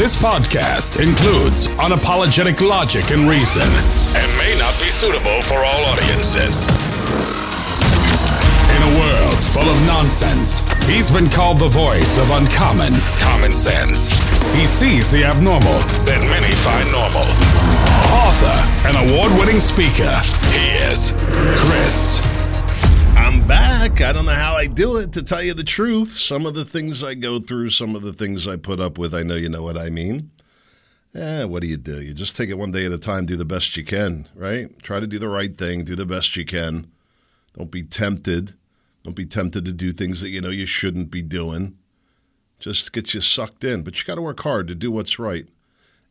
This podcast includes unapologetic logic and reason and may not be suitable for all audiences. In a world full of nonsense, he's been called the voice of uncommon common sense. He sees the abnormal that many find normal. Author and award winning speaker, he is Chris back. I don't know how I do it, to tell you the truth. Some of the things I go through, some of the things I put up with, I know you know what I mean. Eh, what do you do? You just take it one day at a time, do the best you can, right? Try to do the right thing, do the best you can. Don't be tempted. Don't be tempted to do things that you know you shouldn't be doing. Just gets you sucked in, but you got to work hard to do what's right.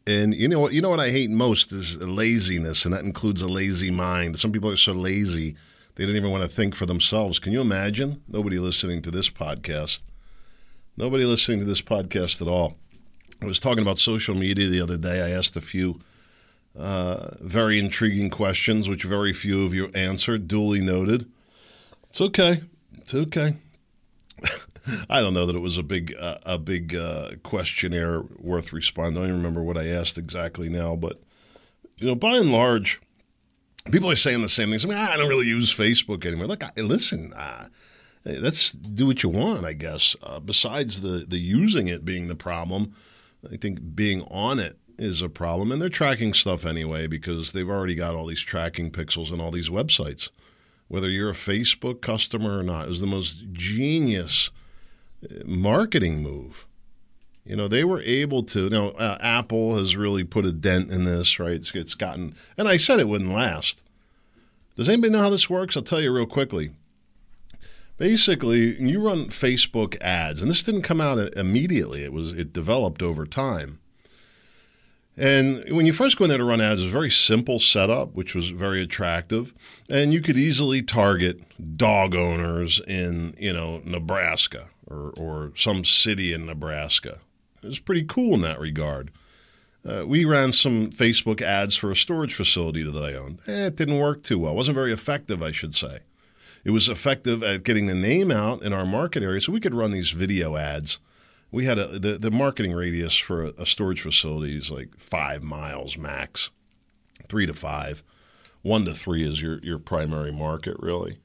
And you know what? You know what I hate most is laziness, and that includes a lazy mind. Some people are so lazy they didn't even want to think for themselves. Can you imagine? Nobody listening to this podcast. Nobody listening to this podcast at all. I was talking about social media the other day. I asked a few uh, very intriguing questions, which very few of you answered. Duly noted. It's okay. It's okay. I don't know that it was a big uh, a big uh, questionnaire worth responding. I don't even remember what I asked exactly now, but you know, by and large, people are saying the same things. I mean, I don't really use Facebook anymore. Look, I, listen, uh, let's do what you want, I guess. Uh, besides the the using it being the problem, I think being on it is a problem, and they're tracking stuff anyway because they've already got all these tracking pixels and all these websites. Whether you're a Facebook customer or not, was the most genius uh, marketing move. You know, they were able to. You know, uh, Apple has really put a dent in this, right? It's, it's gotten, and I said it wouldn't last. Does anybody know how this works? I'll tell you real quickly. Basically, you run Facebook ads, and this didn't come out immediately. It was it developed over time. And when you first go in there to run ads, it's a very simple setup, which was very attractive. And you could easily target dog owners in, you know, Nebraska or, or some city in Nebraska. It was pretty cool in that regard. Uh, we ran some Facebook ads for a storage facility that I owned. Eh, it didn't work too well. It wasn't very effective, I should say. It was effective at getting the name out in our market area, so we could run these video ads. We had a, the, the marketing radius for a, a storage facility is like five miles max, three to five. One to three is your, your primary market, really.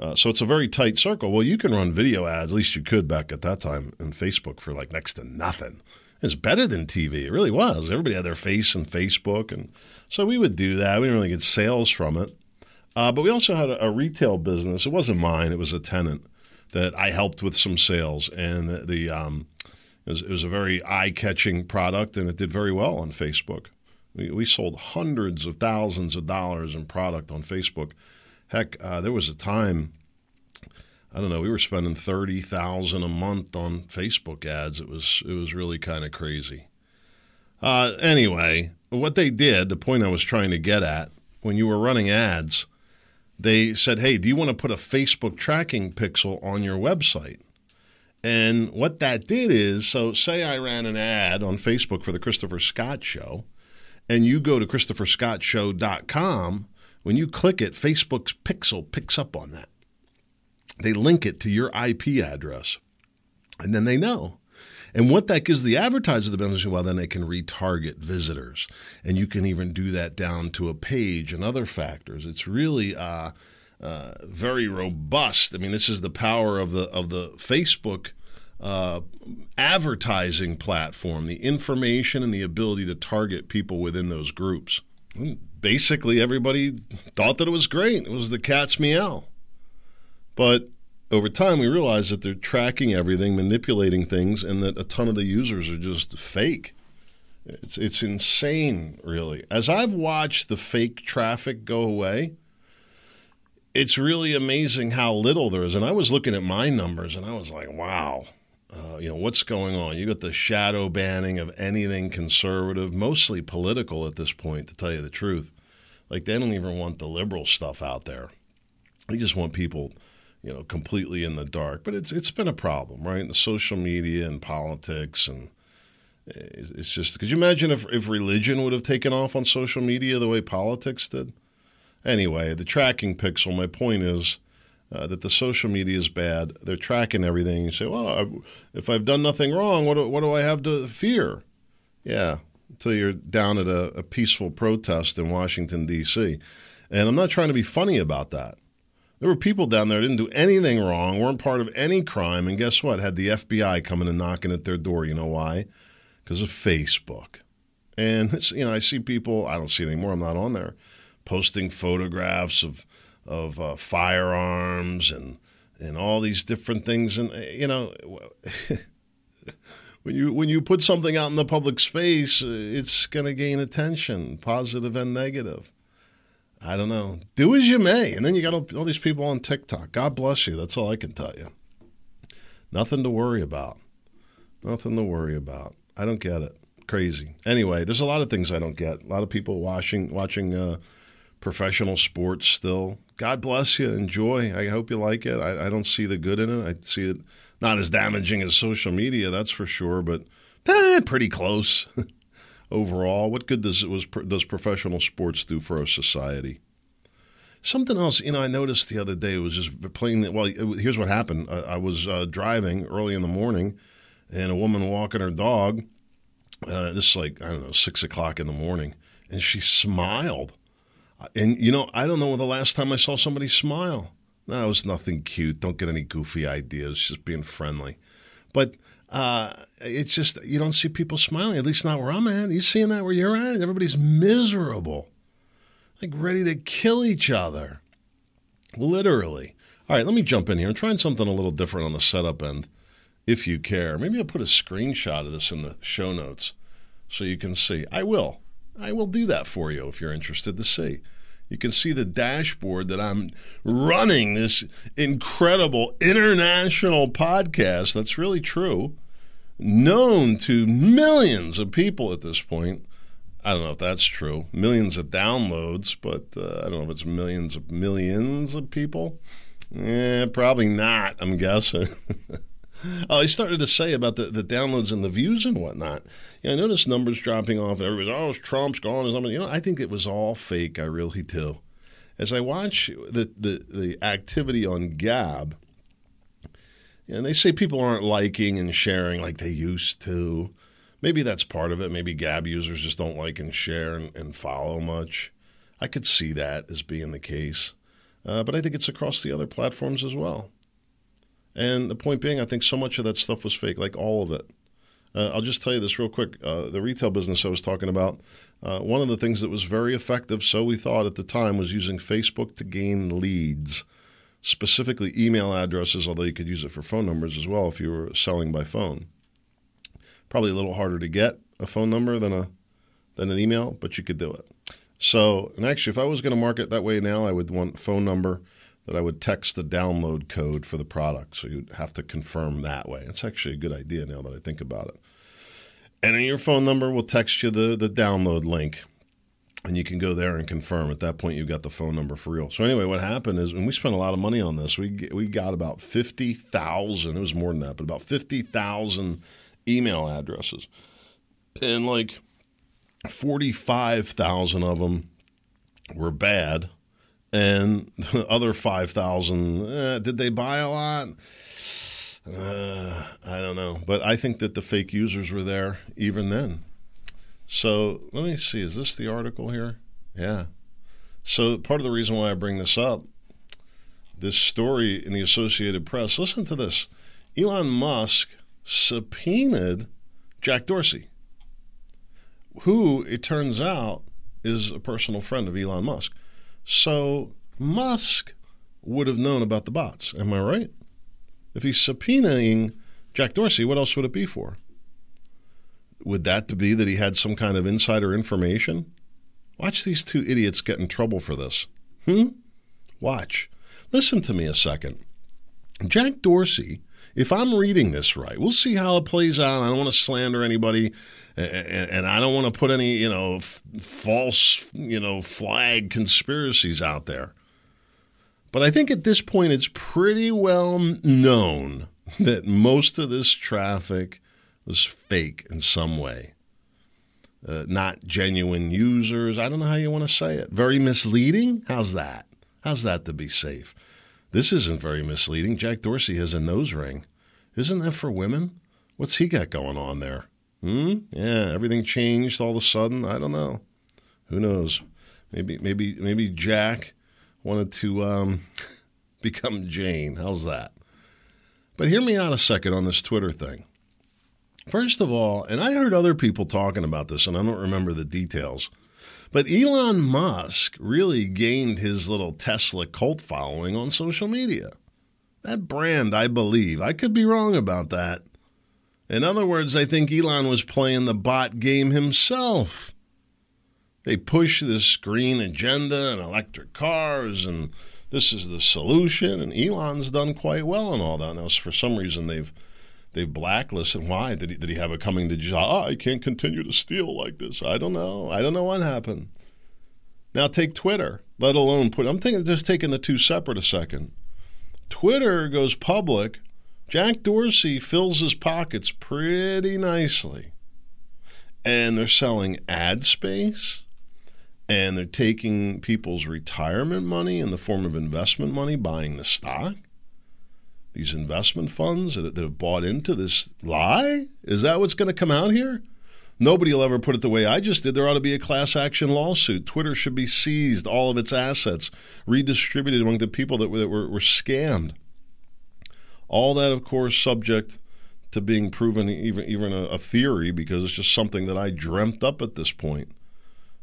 Uh, so it's a very tight circle. Well, you can run video ads, at least you could back at that time, in Facebook for like next to nothing. It's better than TV. It really was. Everybody had their face in Facebook, and so we would do that. We didn't really get sales from it, uh, but we also had a, a, retail business. It wasn't mine; it was a tenant that I helped with some sales, and the, the um, it, was, it was a very eye-catching product, and it did very well on Facebook. We, we sold hundreds of thousands of dollars in product on Facebook Heck, uh, there was a time. I don't know. We were spending thirty thousand a month on Facebook ads. It was it was really kind of crazy. Uh, anyway, what they did, the point I was trying to get at, when you were running ads, they said, "Hey, do you want to put a Facebook tracking pixel on your website?" And what that did is, so say I ran an ad on Facebook for the Christopher Scott Show, and you go to ChristopherScottShow.com when you click it, Facebook's pixel picks up on that. They link it to your IP address, and then they know. And what that gives the advertiser the benefit, well, then they can retarget visitors, and you can even do that down to a page and other factors. It's really uh, uh, very robust. I mean, this is the power of the of the Facebook uh, advertising platform, the information and the ability to target people within those groups basically everybody thought that it was great. It was the cat's meow. But over time, we realized that they're tracking everything, manipulating things, and that a ton of the users are just fake. It's it's insane, really. As I've watched the fake traffic go away, it's really amazing how little there is. And I was looking at my numbers, and I was like, wow. Uh, you know what's going on. You got the shadow banning of anything conservative, mostly political at this point, to tell you the truth. Like they don't even want the liberal stuff out there. They just want people, you know, completely in the dark. But it's it's been a problem, right? The social media and politics and it's just could you imagine if, if religion would have taken off on social media the way politics did? Anyway, the tracking pixel, my point is uh, that the social media is bad. They're tracking everything. You say, well, I've, if I've done nothing wrong, what do, what do I have to fear? Yeah, until you're down at a, a peaceful protest in Washington, D.C. And I'm not trying to be funny about that. There were people down there didn't do anything wrong, weren't part of any crime, and guess what? Had the FBI coming and knocking at their door. You know why? Because of Facebook. And you know, I see people. I don't see anymore. I'm not on there, posting photographs of of uh, firearms and and all these different things. And you know, when you when you put something out in the public space, it's going to gain attention, positive and negative. I don't know. Do as you may. And then you got all, all these people on TikTok. God bless you. That's all I can tell you. Nothing to worry about. Nothing to worry about. I don't get it. Crazy. Anyway, there's a lot of things I don't get. A lot of people watching watching uh, professional sports still. God bless you. Enjoy. I hope you like it. I, I, don't see the good in it. I see it not as damaging as social media, that's for sure, but eh, pretty close. overall? What good does was does professional sports do for our society? Something else, you know, I noticed the other day was just playing. Well, here's what happened. I, I was uh, driving early in the morning, and a woman walking her dog. Uh, this is like I don't know six o'clock in the morning, and she smiled. And you know, I don't know when the last time I saw somebody smile. No, it was nothing cute. Don't get any goofy ideas. Just being friendly. But uh, it's just you don't see people smiling. At least not where I'm at. You seeing that where you're at? Everybody's miserable, like ready to kill each other, literally. All right, let me jump in here. I'm trying something a little different on the setup end, if you care. Maybe I'll put a screenshot of this in the show notes so you can see. I will. I will do that for you if you're interested to see. You can see the dashboard that I'm running this incredible international podcast. That's really true. Known to millions of people at this point. I don't know if that's true. Millions of downloads, but uh, I don't know if it's millions of millions of people. Eh, probably not, I'm guessing. I started to say about the, the downloads and the views and whatnot. Yeah, I noticed numbers dropping off. Everybody's, oh, Trump's gone or something. You know, I think it was all fake. I really do. As I watch the, the, the activity on Gab, and they say people aren't liking and sharing like they used to. Maybe that's part of it. Maybe Gab users just don't like and share and, and follow much. I could see that as being the case. Uh, but I think it's across the other platforms as well. And the point being, I think so much of that stuff was fake, like all of it. Uh, I'll just tell you this real quick. Uh, the retail business I was talking about, uh, one of the things that was very effective, so we thought at the time, was using Facebook to gain leads, specifically email addresses, although you could use it for phone numbers as well if you were selling by phone. Probably a little harder to get a phone number than a than an email, but you could do it. So, and actually, if I was going to market that way now, I would want phone number that I would text the download code for the product. So you'd have to confirm that way. It's actually a good idea now that I think about it. And in your phone number, we'll text you the, the download link. And you can go there and confirm. At that point, you've got the phone number for real. So anyway, what happened is, and we spent a lot of money on this. We we got about fifty thousand. It was more than that, but about fifty thousand email addresses, and like forty five thousand of them were bad, and the other 5,000, eh, did they buy a lot? Uh, I don't know. But I think that the fake users were there even then. So let me see. Is this the article here? Yeah. So part of the reason why I bring this up, this story in the Associated Press, listen to this. Elon Musk subpoenaed Jack Dorsey, who it turns out is a personal friend of Elon Musk. So Musk would have known about the bots. Am I right? If he's subpoenaing Jack Dorsey, what else would it be for? Would that be that he had some kind of insider information? Watch these two idiots get in trouble for this. Hmm? Watch. Listen to me a second. Jack Dorsey, if I'm reading this right, we'll see how it plays out. I don't want to slander anybody and, I don't want to put any, you know, f- false, you know, flag conspiracies out there. But I think at this point it's pretty well known that most of this traffic was fake in some way. Uh, not genuine users. I don't know how you want to say it. Very misleading? How's that? How's that to be safe? This isn't very misleading. Jack Dorsey has a nose ring. Isn't that for women? What's he got going on there? Hmm? Yeah, everything changed all of a sudden. I don't know. Who knows? Maybe maybe maybe Jack wanted to um, become Jane. How's that? But hear me out a second on this Twitter thing. First of all, and I heard other people talking about this, and I don't remember the details, but Elon Musk really gained his little Tesla cult following on social media. That brand, I believe, I could be wrong about that. In other words, I think Elon was playing the bot game himself. They push this green agenda and electric cars, and this is the solution. And Elon's done quite well on all that. Now, for some reason, they've they've blacklisted. Why did he, did he have it coming to job? Oh, ah, I can't continue to steal like this. I don't know. I don't know what happened. Now take Twitter, let alone put. I'm thinking just taking the two separate a second. Twitter goes public Jack Dorsey fills his pockets pretty nicely. And they're selling ad space and they're taking people's retirement money in the form of investment money, buying the stock. These investment funds that, have bought into this lie? Is that what's going to come out here? Nobody will ever put it the way I just did. There ought to be a class action lawsuit. Twitter should be seized, all of its assets redistributed among the people that were, that were, were scammed. All that, of course, subject to being proven even even a, a, theory because it's just something that I dreamt up at this point.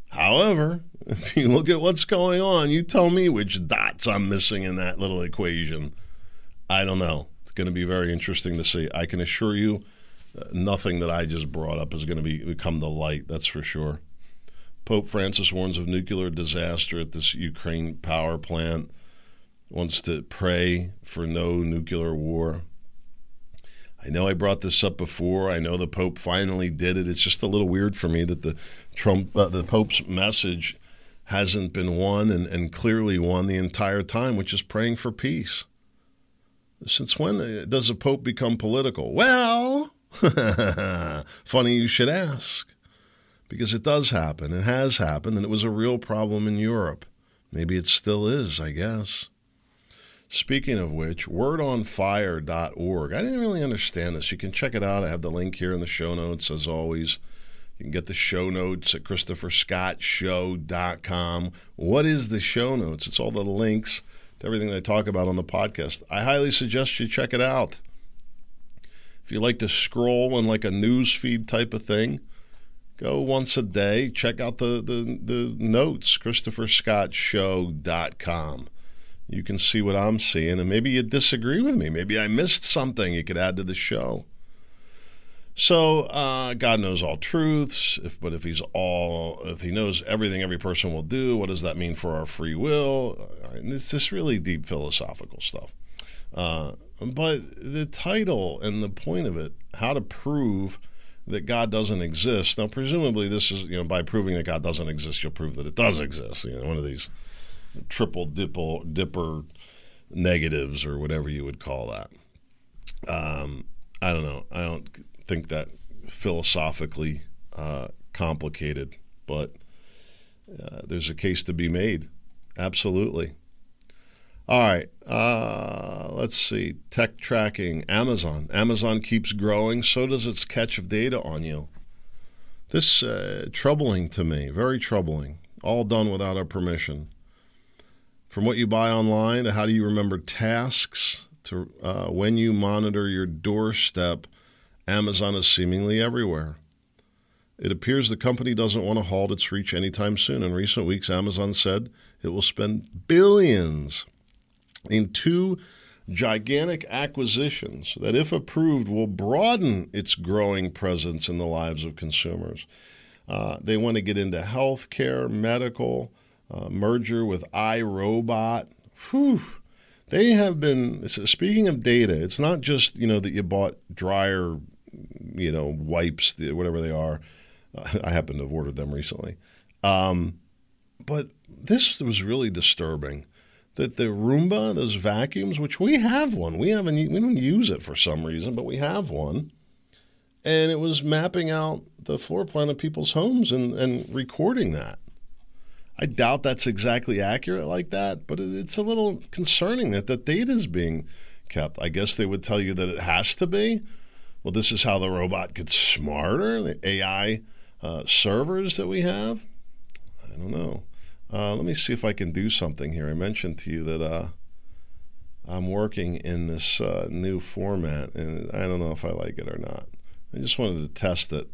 However, if you look at what's going on, you tell me which dots I'm missing in that little equation. I don't know. It's going to be very interesting to see. I can assure you, uh, nothing that I just brought up is going to be the light. That's for sure. Pope Francis warns of nuclear disaster at this Ukraine power plant wants to pray for no nuclear war. I know I brought this up before. I know the Pope finally did it. It's just a little weird for me that the Trump, uh, the Pope's message hasn't been one and, and clearly one the entire time, which is praying for peace. Since when does a Pope become political? Well, funny you should ask, because it does happen. It has happened, and it was a real problem in Europe. Maybe it still is, I guess. Speaking of which, wordonfire.org. I didn't really understand this. You can check it out. I have the link here in the show notes, as always. You can get the show notes at ChristopherScottShow.com. What is the show notes? It's all the links to everything I talk about on the podcast. I highly suggest you check it out. If you like to scroll in like a news feed type of thing, go once a day. Check out the, the, the notes, ChristopherScottShow.com you can see what I'm seeing, and maybe you disagree with me. Maybe I missed something you could add to the show. So uh, God knows all truths, if, but if He's all, if He knows everything every person will do, what does that mean for our free will? It's just really deep philosophical stuff. Uh, but the title and the point of it, how to prove that God doesn't exist. Now, presumably, this is you know by proving that God doesn't exist, you'll prove that it does exist. You know, one of these triple dipper, dipper negatives or whatever you would call that. Um, I don't know. I don't think that philosophically uh, complicated, but uh, there's a case to be made. Absolutely. All right. Uh, let's see. Tech tracking. Amazon. Amazon keeps growing. So does its catch of data on you. This uh, troubling to me. Very troubling. All done without our permission. From what you buy online to how do you remember tasks to uh, when you monitor your doorstep, Amazon is seemingly everywhere. It appears the company doesn't want to halt its reach anytime soon. In recent weeks, Amazon said it will spend billions in two gigantic acquisitions that, if approved, will broaden its growing presence in the lives of consumers. Uh, they want to get into healthcare, medical, uh, merger with iRobot. Whew. They have been speaking of data. It's not just you know that you bought dryer, you know wipes, the, whatever they are. I happen to have ordered them recently, um, but this was really disturbing. That the Roomba, those vacuums, which we have one, we haven't, we don't use it for some reason, but we have one, and it was mapping out the floor plan of people's homes and, and recording that. I doubt that's exactly accurate like that, but it's a little concerning that the data is being kept. I guess they would tell you that it has to be, well, this is how the robot gets smarter, the AI uh, servers that we have. I don't know. Uh, let me see if I can do something here. I mentioned to you that uh, I'm working in this uh, new format, and I don't know if I like it or not. I just wanted to test it.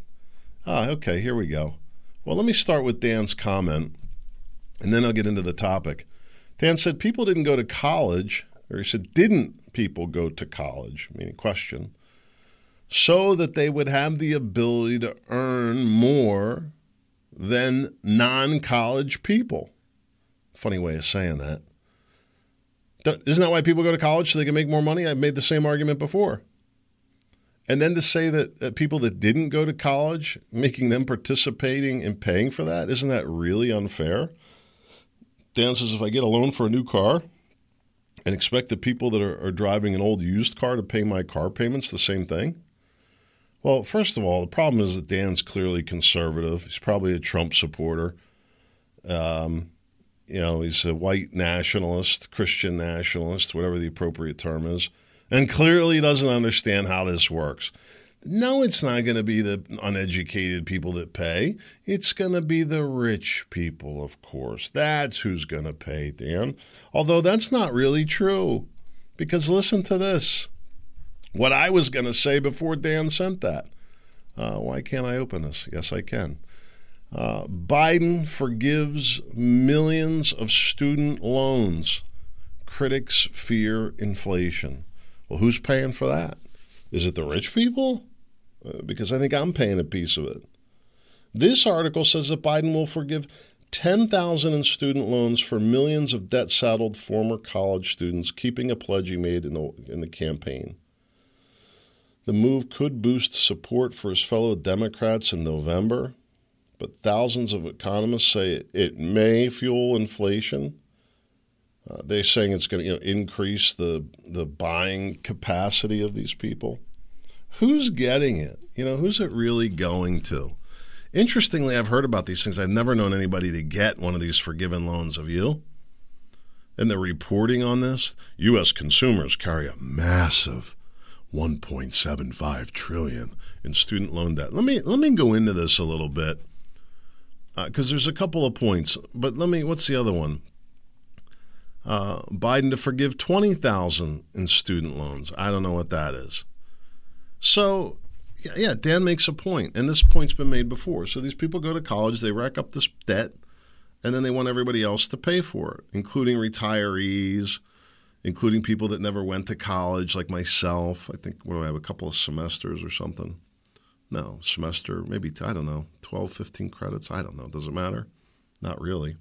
Ah, okay, here we go. Well, let me start with Dan's comment, and then I'll get into the topic. Dan said people didn't go to college, or he said, didn't people go to college? Meaning question. So that they would have the ability to earn more than non college people. Funny way of saying that. Isn't that why people go to college so they can make more money? I've made the same argument before. And then to say that, people that didn't go to college, making them participating and paying for that, isn't that really unfair? Dan says if I get a loan for a new car and expect the people that are, are driving an old used car to pay my car payments the same thing, well, first of all, the problem is that Dan's clearly conservative. He's probably a Trump supporter. Um, you know, he's a white nationalist, Christian nationalist, whatever the appropriate term is, and clearly doesn't understand how this works. No, it's not going to be the uneducated people that pay. It's going to be the rich people, of course. That's who's going to pay, Dan. Although that's not really true. Because listen to this what I was going to say before Dan sent that. Uh, why can't I open this? Yes, I can. Uh, Biden forgives millions of student loans. Critics fear inflation. Well, who's paying for that? Is it the rich people? Uh, because I think I'm paying a piece of it. This article says that Biden will forgive 10,000 in student loans for millions of debt-saddled former college students, keeping a pledge he made in the in the campaign. The move could boost support for his fellow Democrats in November, but thousands of economists say it may fuel inflation. Uh, they're saying it's going to you know, increase the the buying capacity of these people. Who's getting it? You know, who's it really going to? Interestingly, I've heard about these things. I've never known anybody to get one of these forgiven loans of you. And the reporting on this, U.S. consumers carry a massive 1.75 trillion in student loan debt. Let me let me go into this a little bit because uh, there's a couple of points. But let me. What's the other one? Uh, Biden to forgive 20,000 in student loans. I don't know what that is. So, yeah, yeah, Dan makes a point, and this point's been made before. So these people go to college, they rack up this debt, and then they want everybody else to pay for it, including retirees including people that never went to college, like myself. I think, what do I have, a couple of semesters or something? No, semester, maybe, I don't know, 12, 15 credits. I don't know. Does it matter? Not really.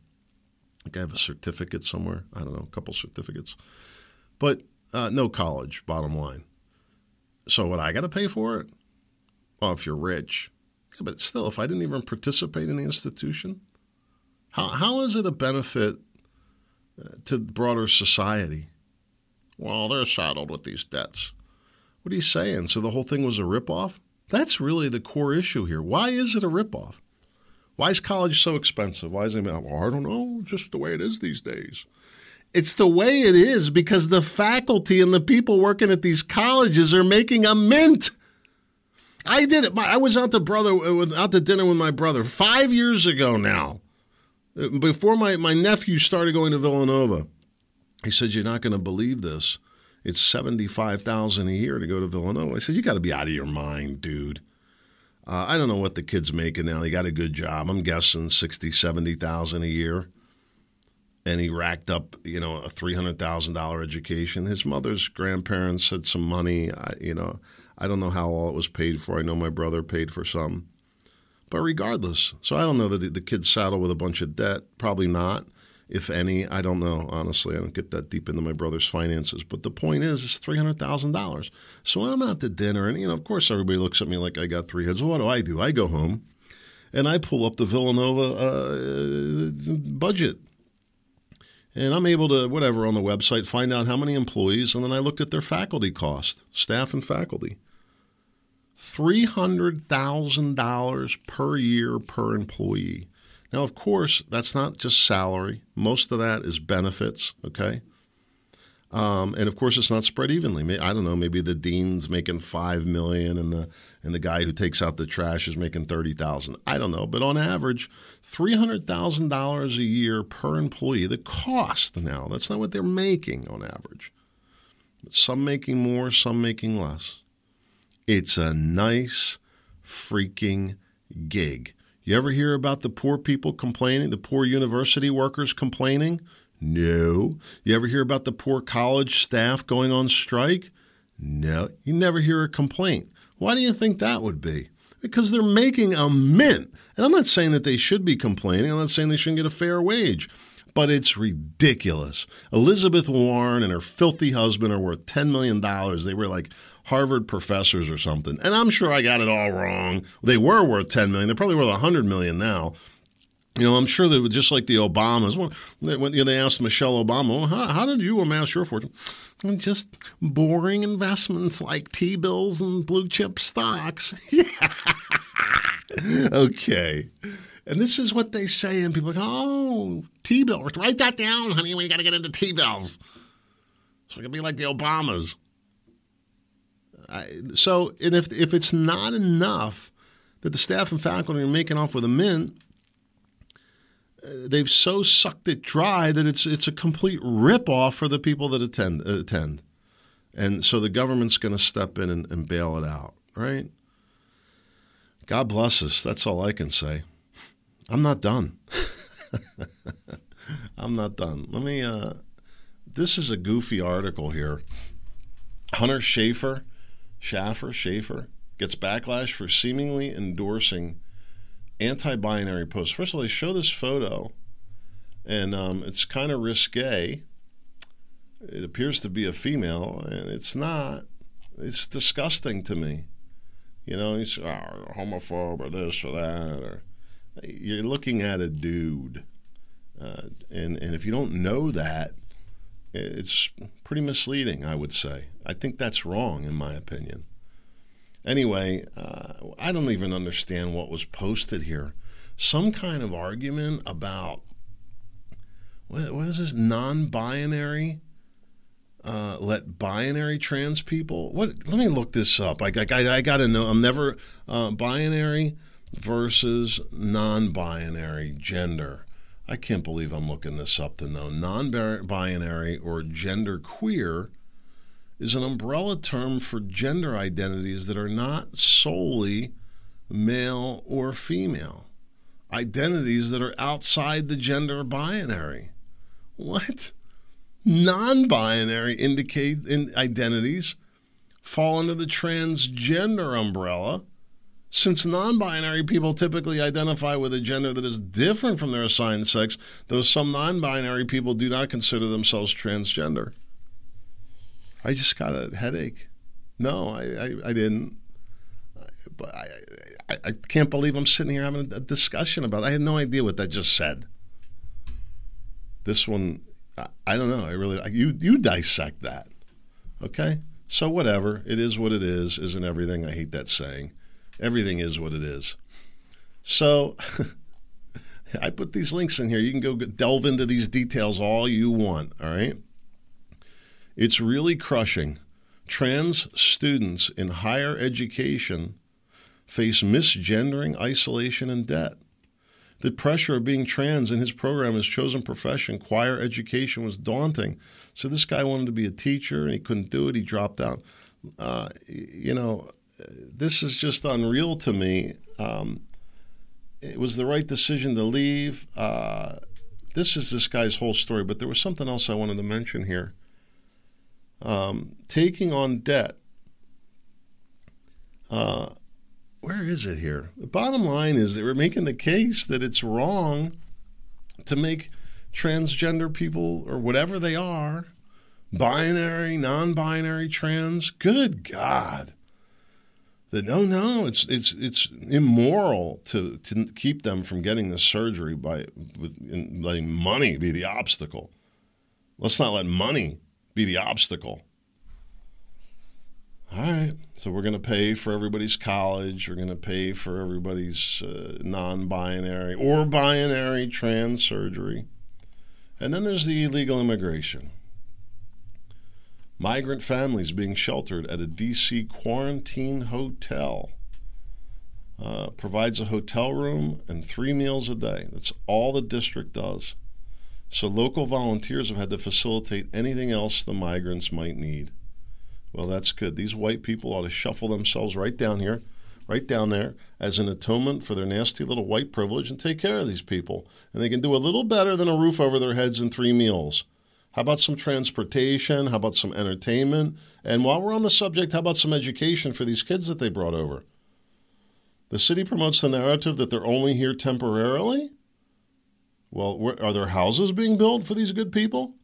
I I have a certificate somewhere. I don't know, a couple certificates. But uh, no college, bottom line. So, what I got to pay for it? Well, if you're rich. Yeah, but still, if I didn't even participate in the institution, how, how is it a benefit uh, to broader society? Well, they're saddled with these debts. What are you saying? So the whole thing was a ripoff? That's really the core issue here. Why is it a ripoff? Why is college so expensive? Why is it? Well, I don't know. Just the way it is these days. It's the way it is because the faculty and the people working at these colleges are making a mint. I did it. I was out to brother uh, out to dinner with my brother five years ago now, uh, before my, my nephew started going to Villanova. He said, You're not going to believe this. It's 75000 a year to go to Villanova. I said, You got to be out of your mind, dude. Uh, I don't know what the kid's making now. He got a good job. I'm guessing 60, 70,000 a year. And he racked up, you know, a $300,000 education. His mother's grandparents had some money. I, you know, I don't know how all it was paid for. I know my brother paid for some. But regardless, so I don't know that the kid's saddled with a bunch of debt. Probably not if any. I don't know, honestly. I don't get that deep into my brother's finances. But the point is, it's $300,000. So I'm out to dinner, and, you know, of course, everybody looks at me like I got three heads. Well, what do I do? I go home and I pull up the Villanova uh, budget. And I'm able to, whatever, on the website, find out how many employees. And then I looked at their faculty cost, staff and faculty. $300,000 per year per employee. Now, of course, that's not just salary. Most of that is benefits, okay? Um, and of course, it's not spread evenly. I don't know. Maybe the dean's making five million, and the and the guy who takes out the trash is making thirty thousand. I don't know. But on average, three hundred thousand dollars a year per employee. The cost now. That's not what they're making on average. But Some making more, some making less. It's a nice freaking gig. You ever hear about the poor people complaining, the poor university workers complaining? No. You ever hear about the poor college staff going on strike? No. You never hear a complaint. Why do you think that would be? Because they're making a mint. And I'm not saying that they should be complaining. I'm not saying they shouldn't get a fair wage. But it's ridiculous. Elizabeth Warren and her filthy husband are worth $10 million. They were like Harvard professors or something. And I'm sure I got it all wrong. They were worth 10 million. They're probably worth 100 million now. You know, I'm sure that just like the Obamas, when they asked Michelle Obama, well, how, how did you amass your fortune? And Just boring investments like T bills and blue chip stocks. okay. And this is what they say, and people go, oh, T bills. Write that down, honey, We got to get into T bills. So it can be like the Obamas. I, so, and if if it's not enough that the staff and faculty are making off with a mint, uh, they've so sucked it dry that it's it's a complete ripoff for the people that attend attend, and so the government's going to step in and, and bail it out, right? God bless us. That's all I can say. I'm not done. I'm not done. Let me. Uh, this is a goofy article here. Hunter Schafer Schaffer, Schaefer, gets backlash for seemingly endorsing anti binary posts. First of all, they show this photo, and um, it's kind of risque. It appears to be a female, and it's not. It's disgusting to me. You know, he's oh, homophobe or this or that. Or you're looking at a dude, uh, and and if you don't know that, it's pretty misleading, I would say. I think that's wrong, in my opinion. Anyway, uh, I don't even understand what was posted here. Some kind of argument about what, what is this non binary? Uh, let binary trans people. What? Let me look this up. I, I, I got to know. I'm never uh, binary versus non-binary gender. I can't believe I'm looking this up to know. Non binary or gender queer is an umbrella term for gender identities that are not solely male or female, identities that are outside the gender binary. What? Non binary indicate in identities fall under the transgender umbrella since non binary people typically identify with a gender that is different from their assigned sex, though some non binary people do not consider themselves transgender. I just got a headache. No, I, I, I didn't. But I, I, I, can't believe I'm sitting here having a discussion about it. I had no idea what that just said. This one, I, I don't know. I really, you, you dissect that. Okay? So whatever. It is what it is, isn't everything. I hate that saying. Everything is what it is. So I put these links in here. You can go delve into these details all you want, all right? It's really crushing. Trans students in higher education face misgendering, isolation, and debt. The pressure of being trans in his program, his chosen profession, choir education, was daunting. So this guy wanted to be a teacher and he couldn't do it. He dropped out. Uh, you know, this is just unreal to me. Um, it was the right decision to leave. Uh, this is this guy's whole story, but there was something else I wanted to mention here. Um, taking on debt. Uh, where is it here? The bottom line is that we're making the case that it's wrong to make transgender people or whatever they are, binary, non binary, trans. Good God that no, no, it's it's it's immoral to to keep them from getting the surgery by with letting money be the obstacle. Let's not let money be the obstacle. All right, so we're going to pay for everybody's college. We're going to pay for everybody's uh, non-binary or binary trans surgery, and then there's the illegal immigration. Migrant families being sheltered at a D.C. quarantine hotel. Uh, provides a hotel room and three meals a day. That's all the district does. So local volunteers have had to facilitate anything else the migrants might need. Well, that's good. These white people ought to shuffle themselves right down here, right down there, as an atonement for their nasty little white privilege and take care of these people. And they can do a little better than a roof over their heads and three meals. How about some transportation? How about some entertainment? And while we're on the subject, how about some education for these kids that they brought over? The city promotes the narrative that they're only here temporarily. Well, are there houses being built for these good people?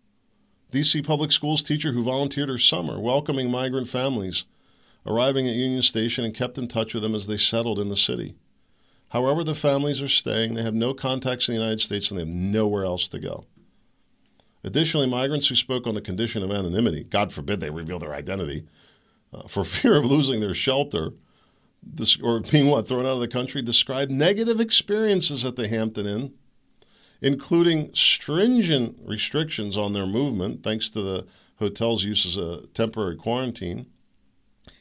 DC Public Schools teacher who volunteered her summer welcoming migrant families, arriving at Union Station and kept in touch with them as they settled in the city. However, the families are staying, they have no contacts in the United States and they have nowhere else to go. Additionally, migrants who spoke on the condition of anonymity, God forbid they reveal their identity, uh, for fear of losing their shelter, this, or being what thrown out of the country, described negative experiences at the Hampton Inn, including stringent restrictions on their movement, thanks to the hotel's use as a temporary quarantine.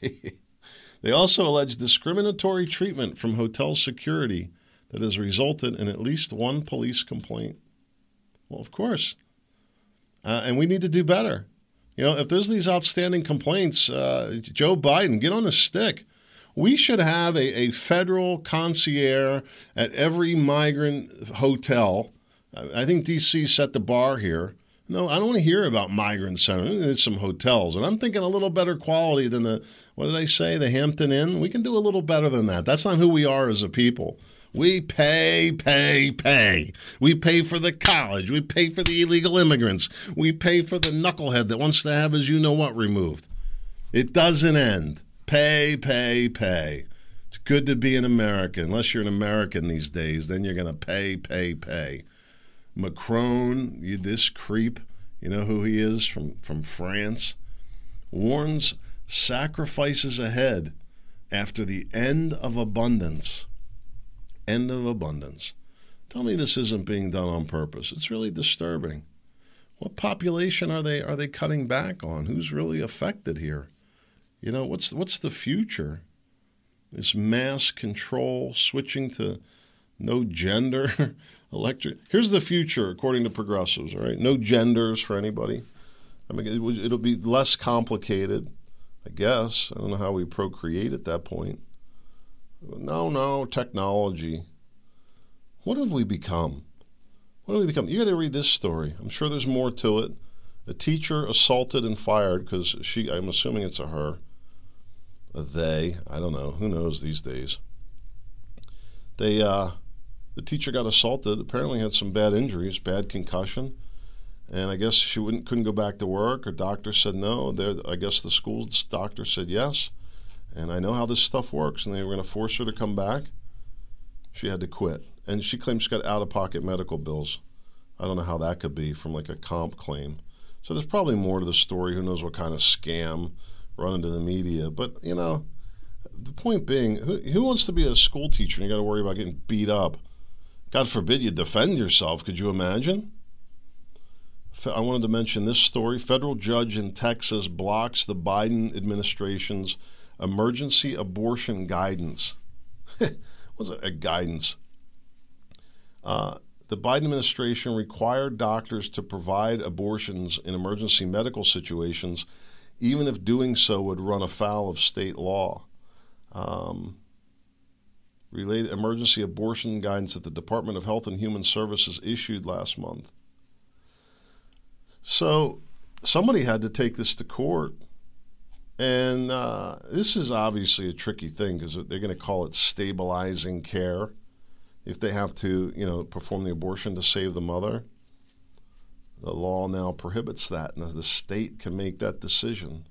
they also allege discriminatory treatment from hotel security that has resulted in at least one police complaint. Well, of course. Uh, and we need to do better. You know, if there's these outstanding complaints, uh, Joe Biden, get on the stick. We should have a, a federal concierge at every migrant hotel. I think DC set the bar here. No, I don't want to hear about migrant centers. It's some hotels, and I'm thinking a little better quality than the what did I say? The Hampton Inn. We can do a little better than that. That's not who we are as a people. We pay, pay, pay. We pay for the college. We pay for the illegal immigrants. We pay for the knucklehead that wants to have his you know what removed. It doesn't end. Pay, pay, pay. It's good to be an American. Unless you're an American these days, then you're going to pay, pay, pay. Macron, you, this creep, you know who he is from, from France, warns sacrifices ahead after the end of abundance. End of abundance. Tell me this isn't being done on purpose. It's really disturbing. What population are they are they cutting back on? Who's really affected here? You know, what's what's the future? This mass control, switching to no gender, electric. Here's the future, according to progressives. All right, no genders for anybody. I mean, it, it'll be less complicated, I guess. I don't know how we procreate at that point. No, no, technology. What have we become? What have we become? You got to read this story. I'm sure there's more to it. A teacher assaulted and fired because she, I'm assuming it's a her, a they, I don't know, who knows these days. They, uh, the teacher got assaulted, apparently had some bad injuries, bad concussion, and I guess she wouldn't, couldn't go back to work. Her doctor said no. There, I guess the school's doctor said yes. And I know how this stuff works, and they were going to force her to come back. She had to quit. And she claims she got out of pocket medical bills. I don't know how that could be from like a comp claim. So there's probably more to the story. Who knows what kind of scam run into the media. But, you know, the point being, who, who wants to be a school teacher and you got to worry about getting beat up? God forbid you defend yourself. Could you imagine? I wanted to mention this story. Federal judge in Texas blocks the Biden administration's emergency abortion guidance. What's it a guidance? Uh, the Biden administration required doctors to provide abortions in emergency medical situations even if doing so would run afoul of state law. Um, related emergency abortion guidance that the Department of Health and Human Services issued last month. So somebody had to take this to court. And uh, this is obviously a tricky thing because they're going to call it stabilizing care if they have to, you know, perform the abortion to save the mother. The law now prohibits that, and the state can make that decision.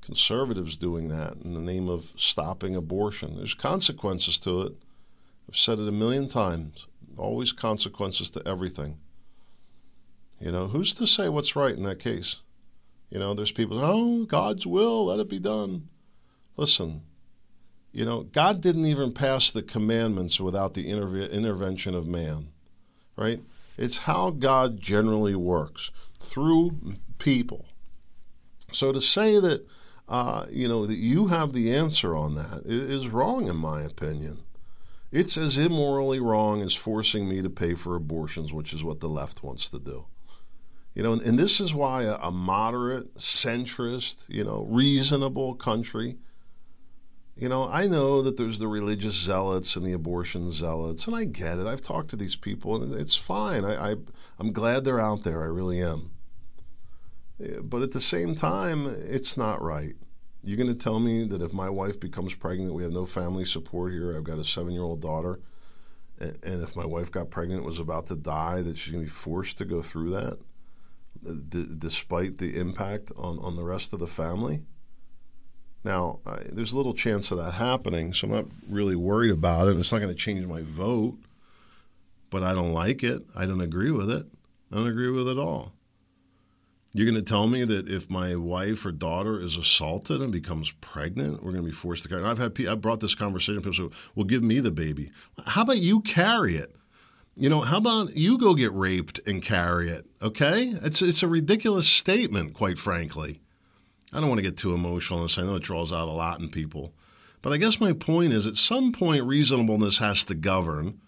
Conservatives doing that in the name of stopping abortion. There's consequences to it. I've said it a million times. Always consequences to everything. You know, who's to say what's right in that case? You know, there's people, oh, God's will, let it be done. Listen, you know, God didn't even pass the commandments without the intervention of man, right? It's how God generally works through people. So to say that uh, you know that you have the answer on that is wrong, in my opinion. It's as immorally wrong as forcing me to pay for abortions, which is what the left wants to do. You know, and, and this is why a, a moderate, centrist, you know, reasonable country you know, I know that there's the religious zealots and the abortion zealots, and I get it. I've talked to these people, and it's fine. I, I I'm glad they're out there. I really am. Eh, but at the same time, it's not right. You're going to tell me that if my wife becomes pregnant, we have no family support here. I've got a seven year old daughter. And if my wife got pregnant, was about to die, that she's going to be forced to go through that, d- despite the impact on, on the rest of the family? Now, I, there's little chance of that happening, so I'm not really worried about it. It's not going to change my vote, but I don't like it. I don't agree with it. I don't agree with it at all. You're going to tell me that if my wife or daughter is assaulted and becomes pregnant, we're going to be forced to carry. I've had I brought this conversation. People say, "Well, give me the baby." How about you carry it? You know, how about you go get raped and carry it? Okay, it's it's a ridiculous statement, quite frankly. I don't want to get too emotional on this. I know it draws out a lot in people. But I guess my point is at some point, reasonableness has to govern.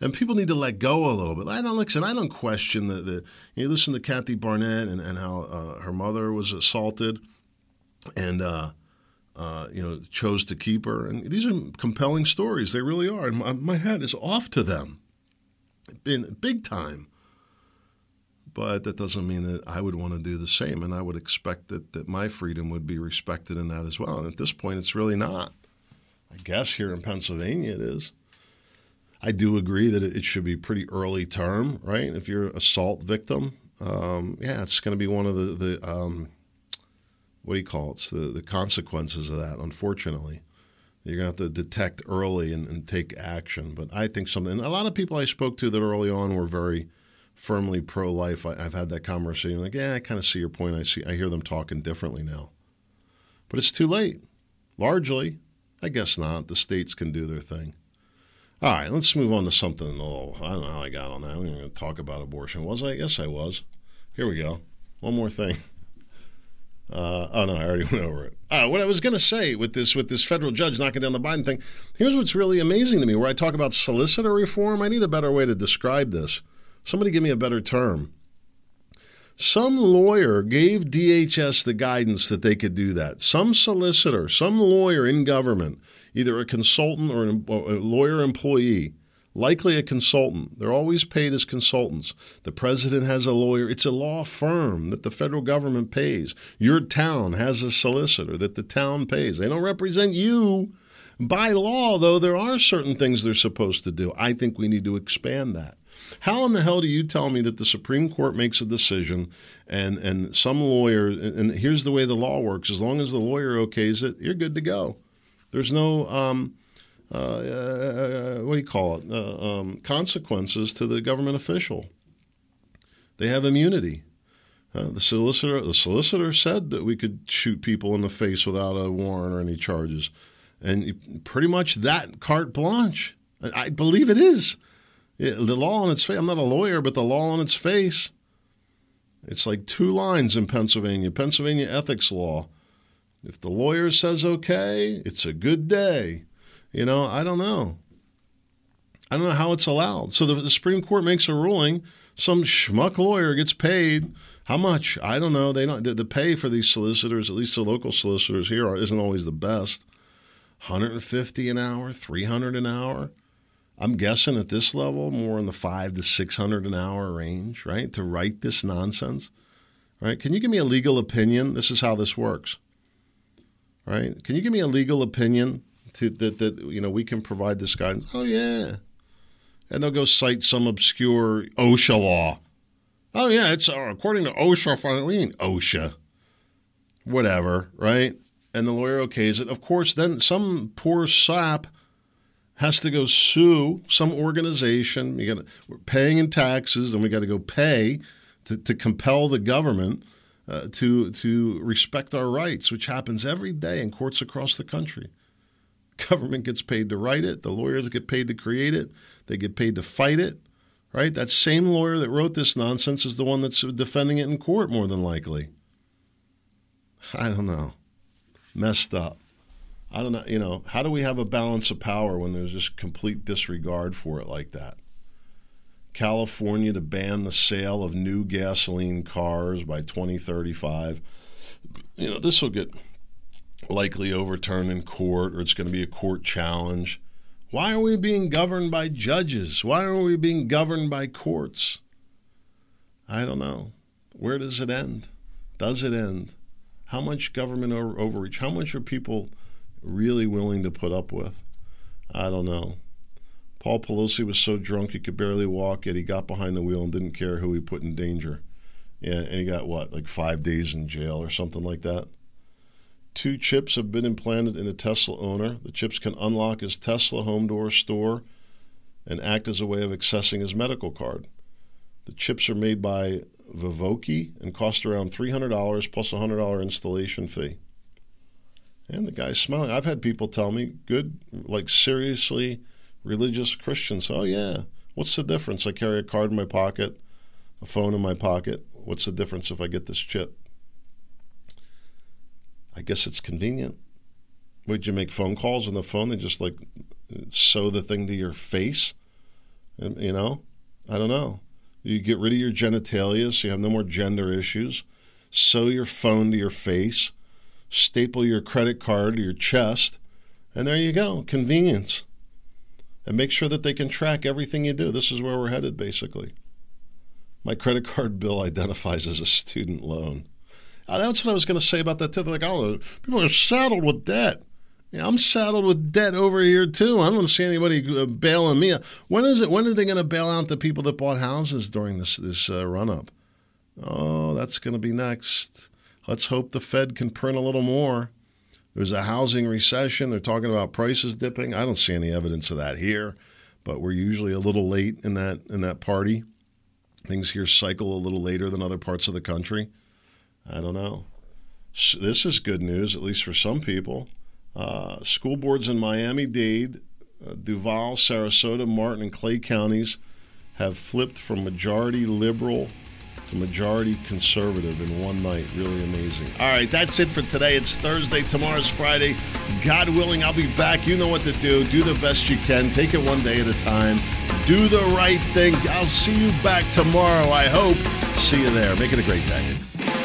And people need to let go a little bit. I don't listen. I don't question the. the you listen to Kathy Barnette and, and how uh, her mother was assaulted, and uh, uh, you know chose to keep her. And these are compelling stories. They really are. And my, my hat is off to them, been big time but that doesn't mean that I would want to do the same. And I would expect that, that my freedom would be respected in that as well. And at this point, it's really not. I guess here in Pennsylvania it is. I do agree that it should be pretty early term, right? If you're assault victim, um, yeah, it's going to be one of the, the um, what do you call it? It's the, the consequences of that, unfortunately. You're going to have to detect early and, and take action. But I think something, a lot of people I spoke to that early on were very – firmly pro life, I, have had that conversation. Like, yeah, I kind of see your point. I see, I hear them talking differently now, but it's too late. Largely, I guess not. The states can do their thing. All right, let's move on to something. Oh, I don't know how I got on that. I'm going to talk about abortion. Was I? Yes, I was. Here we go. One more thing. Uh, oh no, I already went over it. Uh, what I was going to say with this with this federal judge knocking down the Biden thing. Here's what's really amazing to me. Where I talk about solicitor reform, I need a better way to describe this. Somebody give me a better term. Some lawyer gave DHS the guidance that they could do that. Some solicitor, some lawyer in government, either a consultant or a lawyer employee, likely a consultant. They're always paid as consultants. The president has a lawyer. It's a law firm that the federal government pays. Your town has a solicitor that the town pays. They don't represent you. By law, though, there are certain things they're supposed to do. I think we need to expand that. How in the hell do you tell me that the Supreme Court makes a decision and, and some lawyer, and here's the way the law works as long as the lawyer okays it, you're good to go. There's no, um, uh, uh, what do you call it, uh, um, consequences to the government official. They have immunity. Uh, the solicitor, the solicitor said that we could shoot people in the face without a warrant or any charges, and pretty much that carte blanche. I believe it is the law on its face, I'm not a lawyer, but the law on its face, it's like two lines in Pennsylvania, Pennsylvania ethics law. If the lawyer says okay, it's a good day. You know, I don't know. I don't know how it's allowed. So the, the Supreme Court makes a ruling. Some schmuck lawyer gets paid. How much? I don't know. They don't. The, the pay for these solicitors, at least the local solicitors here, are, isn't always the best. 150 an hour, 300 an hour. I'm guessing at this level, more in the five to six hundred an hour range, right? To write this nonsense, right? Can you give me a legal opinion? This is how this works, right? Can you give me a legal opinion to, that that you know we can provide this guidance? Oh yeah, and they'll go cite some obscure OSHA law. Oh yeah, it's uh, according to OSHA. What do you mean OSHA? Whatever, right? And the lawyer okays it. Of course, then some poor sap has to go sue some organization. You got we're paying in taxes, and we got to go pay to, to compel the government uh, to to respect our rights, which happens every day in courts across the country. Government gets paid to write it. The lawyers get paid to create it. They get paid to fight it. Right? That same lawyer that wrote this nonsense is the one that's defending it in court, more than likely. I don't know. Messed up. I don't know. You know, how do we have a balance of power when there's just complete disregard for it like that? California to ban the sale of new gasoline cars by 2035. You know, this will get likely overturned in court or it's going to be a court challenge. Why are we being governed by judges? Why are we being governed by courts? I don't know. Where does it end? Does it end? How much government overreach? How much are people really willing to put up with? I don't know. Paul Pelosi was so drunk he could barely walk, yet he got behind the wheel and didn't care who he put in danger. Yeah, and he got what, like five days in jail or something like that? Two chips have been implanted in a Tesla owner. The chips can unlock his Tesla home door store and act as a way of accessing his medical card. The chips are made by VivoKey and cost around $300 plus a $100 installation fee. And the guy's smiling. I've had people tell me, good, like seriously religious Christians, oh, yeah, what's the difference? I carry a card in my pocket, a phone in my pocket. What's the difference if I get this chip? I guess it's convenient. Would you make phone calls on the phone? They just like sew the thing to your face? And, you know, I don't know. You get rid of your genitalia so you have no more gender issues. Sew your phone to your face. Staple your credit card to your chest. And there you go. Convenience. And make sure that they can track everything you do. This is where we're headed, basically. My credit card bill identifies as a student loan. Uh, that's what I was going to say about that. They're like, oh, people are saddled with debt. Yeah, I'm saddled with debt over here too. I don't see anybody uh, bailing me out. When is it? When are they going to bail out the people that bought houses during this this uh, run up? Oh, that's going to be next. Let's hope the Fed can print a little more. There's a housing recession. They're talking about prices dipping. I don't see any evidence of that here, but we're usually a little late in that in that party. Things here cycle a little later than other parts of the country. I don't know. This is good news, at least for some people. Uh, school boards in Miami Dade, uh, Duval, Sarasota, Martin, and Clay counties have flipped from majority liberal to majority conservative in one night. Really amazing. All right, that's it for today. It's Thursday. Tomorrow's Friday. God willing, I'll be back. You know what to do. Do the best you can. Take it one day at a time. Do the right thing. I'll see you back tomorrow, I hope. See you there. Make it a great day.